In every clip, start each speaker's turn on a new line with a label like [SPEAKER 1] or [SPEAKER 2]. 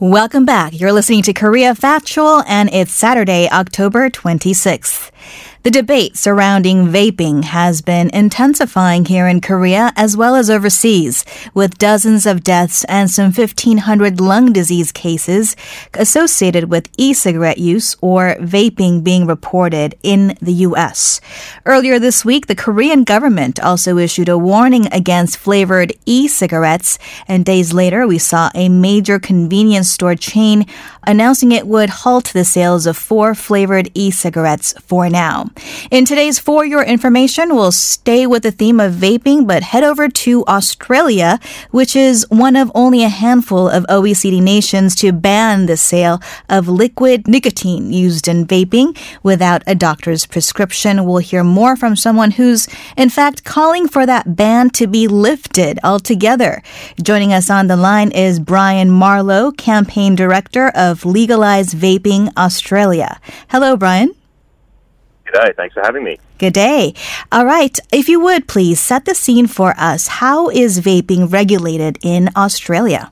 [SPEAKER 1] Welcome back. You're listening to Korea Factual, and it's Saturday, October 26th. The debate surrounding vaping has been intensifying here in Korea as well as overseas, with dozens of deaths and some 1,500 lung disease cases associated with e-cigarette use or vaping being reported in the U.S. Earlier this week, the Korean government also issued a warning against flavored e-cigarettes, and days later, we saw a major convenience store chain announcing it would halt the sales of four flavored e-cigarettes for now. In today's For Your Information, we'll stay with the theme of vaping, but head over to Australia, which is one of only a handful of OECD nations to ban the sale of liquid nicotine used in vaping without a doctor's prescription. We'll hear more from someone who's, in fact, calling for that ban to be lifted altogether. Joining us on the line is Brian Marlow, campaign director of Legalize Vaping Australia. Hello, Brian.
[SPEAKER 2] G'day, thanks for having me.
[SPEAKER 1] Good day. All right, if you would please set the scene for us. How is vaping regulated in Australia?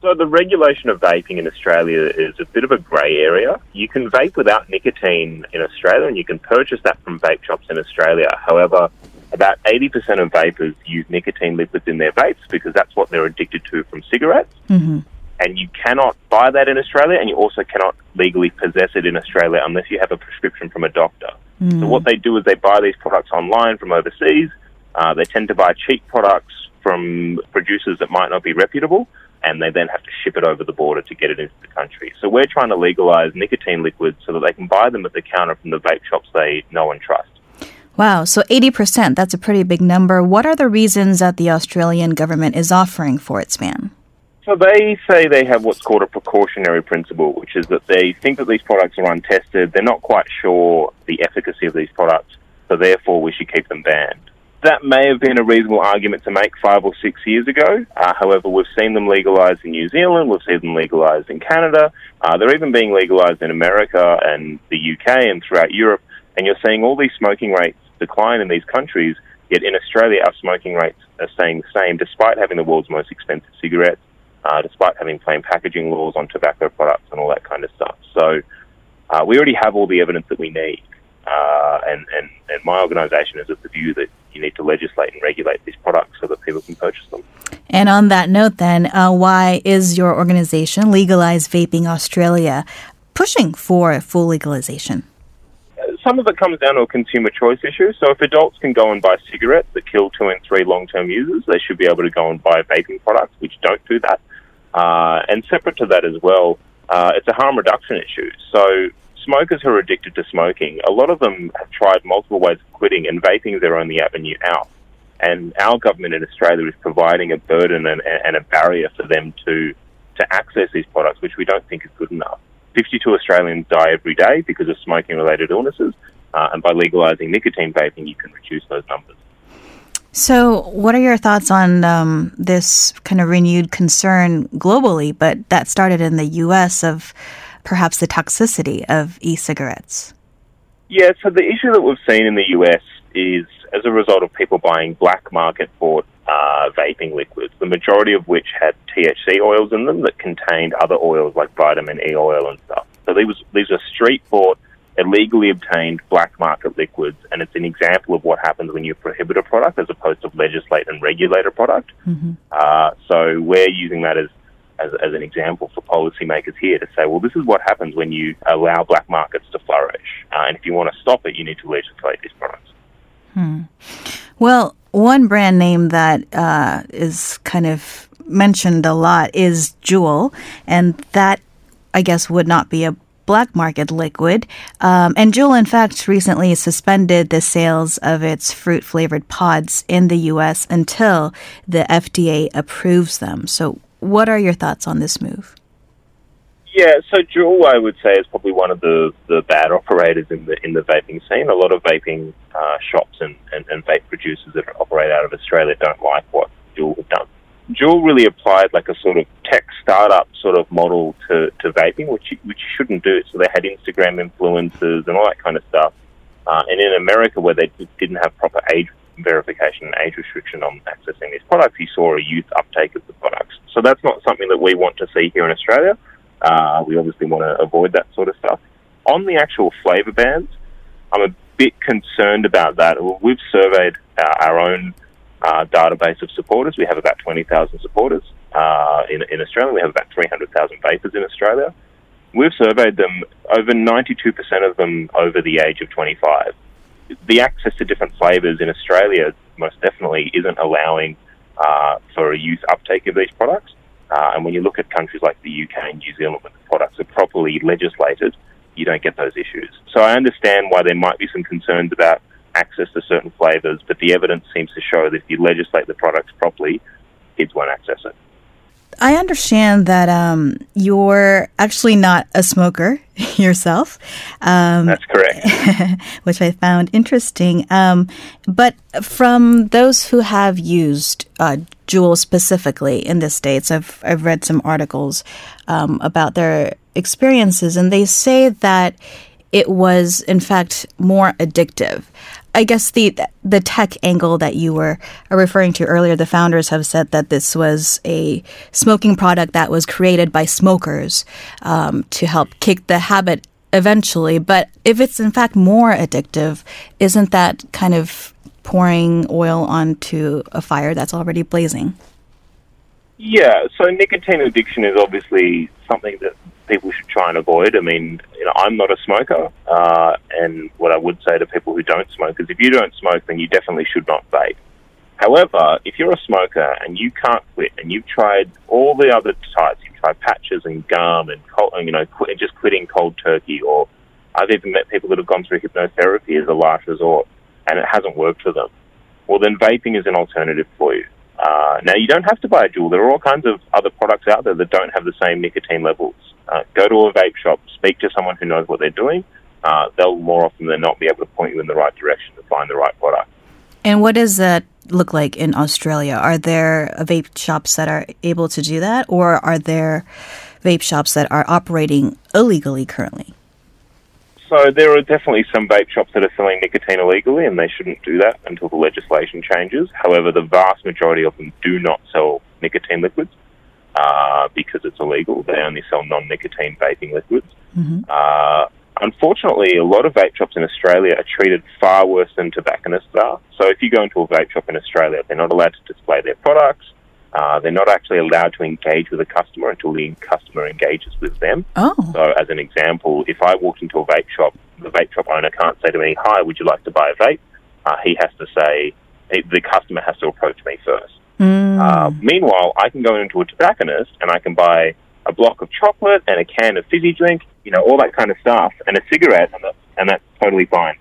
[SPEAKER 2] So, the regulation of vaping in Australia is a bit of a grey area. You can vape without nicotine in Australia and you can purchase that from vape shops in Australia. However, about 80% of vapers use nicotine liquids in their vapes because that's what they're addicted to from cigarettes. Mm-hmm and you cannot buy that in Australia, and you also cannot legally possess it in Australia unless you have a prescription from a doctor. Mm. So what they do is they buy these products online from overseas. Uh, they tend to buy cheap products from producers that might not be reputable, and they then have to ship it over the border to get it into the country. So we're trying to legalize nicotine liquids so that they can buy them at the counter from the vape shops they know and trust.
[SPEAKER 1] Wow, so 80%, that's a pretty big number. What are the reasons that the Australian government is offering for its ban?
[SPEAKER 2] So they say they have what's called a precautionary principle, which is that they think that these products are untested. They're not quite sure the efficacy of these products, so therefore we should keep them banned. That may have been a reasonable argument to make five or six years ago. Uh, however, we've seen them legalised in New Zealand, we've seen them legalised in Canada, uh, they're even being legalised in America and the UK and throughout Europe. And you're seeing all these smoking rates decline in these countries, yet in Australia, our smoking rates are staying the same despite having the world's most expensive cigarettes uh, despite having plain packaging laws on tobacco products and all that kind of stuff. So uh, we already have all the evidence that we need. Uh, and, and, and my organisation is of the view that you need to legislate and regulate these products so that people can purchase them.
[SPEAKER 1] And on that note, then, uh, why is your organisation, Legalize Vaping Australia, pushing for full legalization?
[SPEAKER 2] Some of it comes down to a consumer choice issue. So if adults can go and buy cigarettes that kill two and three long-term users, they should be able to go and buy vaping products which don't do that. Uh, and separate to that as well, uh, it's a harm reduction issue. So smokers who are addicted to smoking, a lot of them have tried multiple ways of quitting, and vaping is their only avenue out. And our government in Australia is providing a burden and, and a barrier for them to to access these products, which we don't think is good enough. 52 Australians die every day because of smoking related illnesses, uh, and by legalising nicotine vaping, you can reduce those numbers.
[SPEAKER 1] So, what are your thoughts on um, this kind of renewed concern globally, but that started in the US of perhaps the toxicity of e cigarettes?
[SPEAKER 2] Yeah, so the issue that we've seen in the US is as a result of people buying black market bought uh, vaping liquids, the majority of which had THC oils in them that contained other oils like vitamin E oil and stuff. So these, these are street bought, illegally obtained black market liquids, and it's an example of what happens when you prohibit a product as opposed to legislate and regulate a product. Mm-hmm. Uh, so we're using that as, as, as an example for policymakers here to say, well, this is what happens when you allow black markets to flourish, uh, and if you want to stop it, you need to legislate these products.
[SPEAKER 1] Hmm. Well, one brand name that uh, is kind of mentioned a lot is Juul, and that I guess would not be a black market liquid. Um, and Juul, in fact, recently suspended the sales of its fruit flavored pods in the U.S. until the FDA approves them. So, what are your thoughts on this move?
[SPEAKER 2] Yeah, so Juul, I would say, is probably one of the, the bad operators in the in the vaping scene. A lot of vaping uh, shops and, and, and vape producers that operate out of Australia don't like what Juul have done. Juul really applied like a sort of tech startup sort of model to, to vaping, which you, which you shouldn't do. It. So they had Instagram influencers and all that kind of stuff. Uh, and in America, where they didn't have proper age verification and age restriction on accessing these products, you saw a youth uptake of the products. So that's not something that we want to see here in Australia. Uh, we obviously want to avoid that sort of stuff. On the actual flavour bans, I'm a bit concerned about that. We've surveyed our, own uh, database of supporters. We have about 20,000 supporters uh, in, in Australia. We have about 300,000 vapers in Australia. We've surveyed them, over 92% of them over the age of 25. The access to different flavours in Australia most definitely isn't allowing uh, for a youth uptake of these products. Uh, and when you look at countries like the UK and New Zealand, where the products are properly legislated, you don't get those issues. So I understand why there might be some concerns about access to certain flavours, but the evidence seems to show that if you legislate the products properly, kids won't access it.
[SPEAKER 1] I understand that um, you're actually not a smoker yourself.
[SPEAKER 2] Um, That's correct.
[SPEAKER 1] which I found interesting. Um, but from those who have used uh, Juul specifically in the States, I've, I've read some articles um, about their experiences, and they say that it was, in fact, more addictive. I guess the the tech angle that you were referring to earlier, the founders have said that this was a smoking product that was created by smokers um, to help kick the habit eventually. But if it's in fact more addictive, isn't that kind of pouring oil onto a fire that's already blazing?
[SPEAKER 2] Yeah, so nicotine addiction is obviously something that people should try and avoid. I mean, you know, I'm not a smoker, uh, and what I would say to people who don't smoke is if you don't smoke, then you definitely should not vape. However, if you're a smoker and you can't quit, and you've tried all the other types, you've tried patches and gum and cold, you know, quit, just quitting cold turkey, or I've even met people that have gone through hypnotherapy as a last resort, and it hasn't worked for them. Well, then vaping is an alternative for you. Uh, now, you don't have to buy a Juul. There are all kinds of other products out there that don't have the same nicotine levels. Uh, go to a vape shop, speak to someone who knows what they're doing. Uh, they'll more often than not be able to point you in the right direction to find the right product.
[SPEAKER 1] And what does that look like in Australia? Are there vape shops that are able to do that, or are there vape shops that are operating illegally currently?
[SPEAKER 2] So there are definitely some vape shops that are selling nicotine illegally, and they shouldn't do that until the legislation changes. However, the vast majority of them do not sell nicotine liquids uh, because it's illegal. They only sell non-nicotine vaping liquids. Mm-hmm. Uh, unfortunately, a lot of vape shops in Australia are treated far worse than tobacconists are. So if you go into a vape shop in Australia, they're not allowed to display their products. Uh, they're not actually allowed to engage with a customer until the customer engages with them.
[SPEAKER 1] Oh.
[SPEAKER 2] So, as an example, if I walked into a vape shop, the vape shop owner can't say to me, "Hi, would you like to buy a vape?" Uh, he has to say, the customer has to approach me first.
[SPEAKER 1] Mm.
[SPEAKER 2] Uh, meanwhile, I can go into a tobacconist and I can buy a block of chocolate and a can of fizzy drink, you know, all that kind of stuff, and a cigarette, and, and that's totally fine.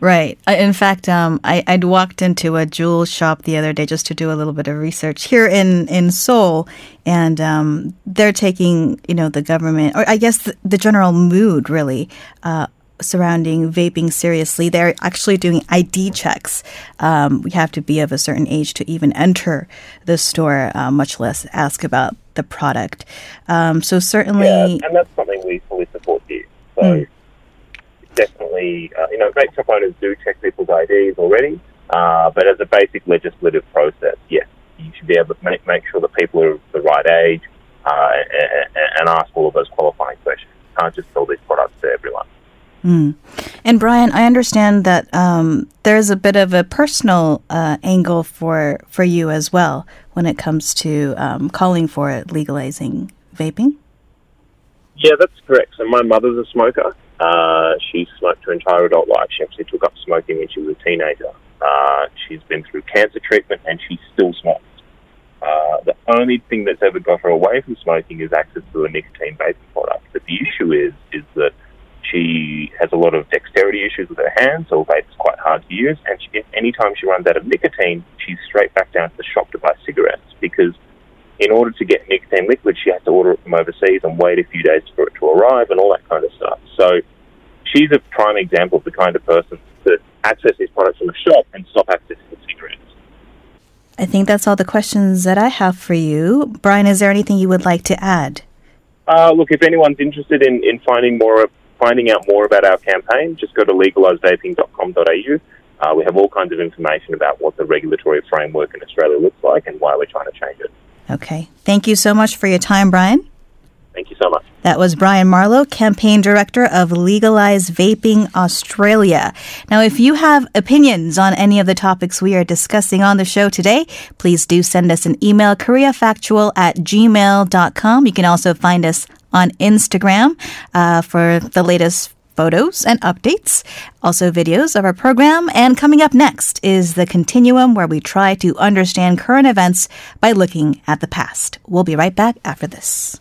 [SPEAKER 1] Right. In fact, um, I, I'd walked into a Juul shop the other day just to do a little bit of research here in, in Seoul, and um, they're taking, you know, the government, or I guess the, the general mood really, uh, surrounding vaping seriously. They're actually doing ID checks. Um, we have to be of a certain age to even enter the store, uh, much less ask about the product. Um, so certainly,
[SPEAKER 2] yeah, and that's something we fully support here. So mm. definitely, uh, you know, vape shop owners do check people's IDs already, uh, but as a basic legislative process, yes, you should be able to make, make sure that people are the right age uh, and, and ask all of those qualifying questions. You can't just sell these products to everyone.
[SPEAKER 1] Mm. And Brian, I understand that um, there's a bit of a personal uh, angle for for you as well when it comes to um, calling for legalizing vaping.
[SPEAKER 2] Yeah, that's correct. So my mother's a smoker. Uh, she smoked her entire adult life. She actually took up smoking when she was a teenager. Uh, she's been through cancer treatment and she still smokes. Uh, the only thing that's ever got her away from smoking is access to a nicotine vaping product. But the issue is, is that she has a lot of dexterity issues with her hands, so is quite hard to use. And she, anytime she runs out of nicotine, she's straight back down to the shop to buy cigarettes because in order to get nicotine liquid, she has to order it from overseas and wait a few days for it to arrive and all that kind of stuff. So she's a prime example of the kind of person that access these products from the shop and stop accessing the cigarettes.
[SPEAKER 1] I think that's all the questions that I have for you. Brian, is there anything you would like to add?
[SPEAKER 2] Uh, look, if anyone's interested in, in finding more finding out more about our campaign, just go to legalizevaping.com.au. Uh, we have all kinds of information about what the regulatory framework in Australia looks like and why we're trying to change it.
[SPEAKER 1] Okay. Thank you so much for your time, Brian.
[SPEAKER 2] Thank you so much.
[SPEAKER 1] That was Brian Marlow, campaign director of Legalize Vaping Australia. Now, if you have opinions on any of the topics we are discussing on the show today, please do send us an email, koreafactual at gmail.com. You can also find us on Instagram uh, for the latest photos and updates, also videos of our program. And coming up next is the continuum where we try to understand current events by looking at the past. We'll be right back after this.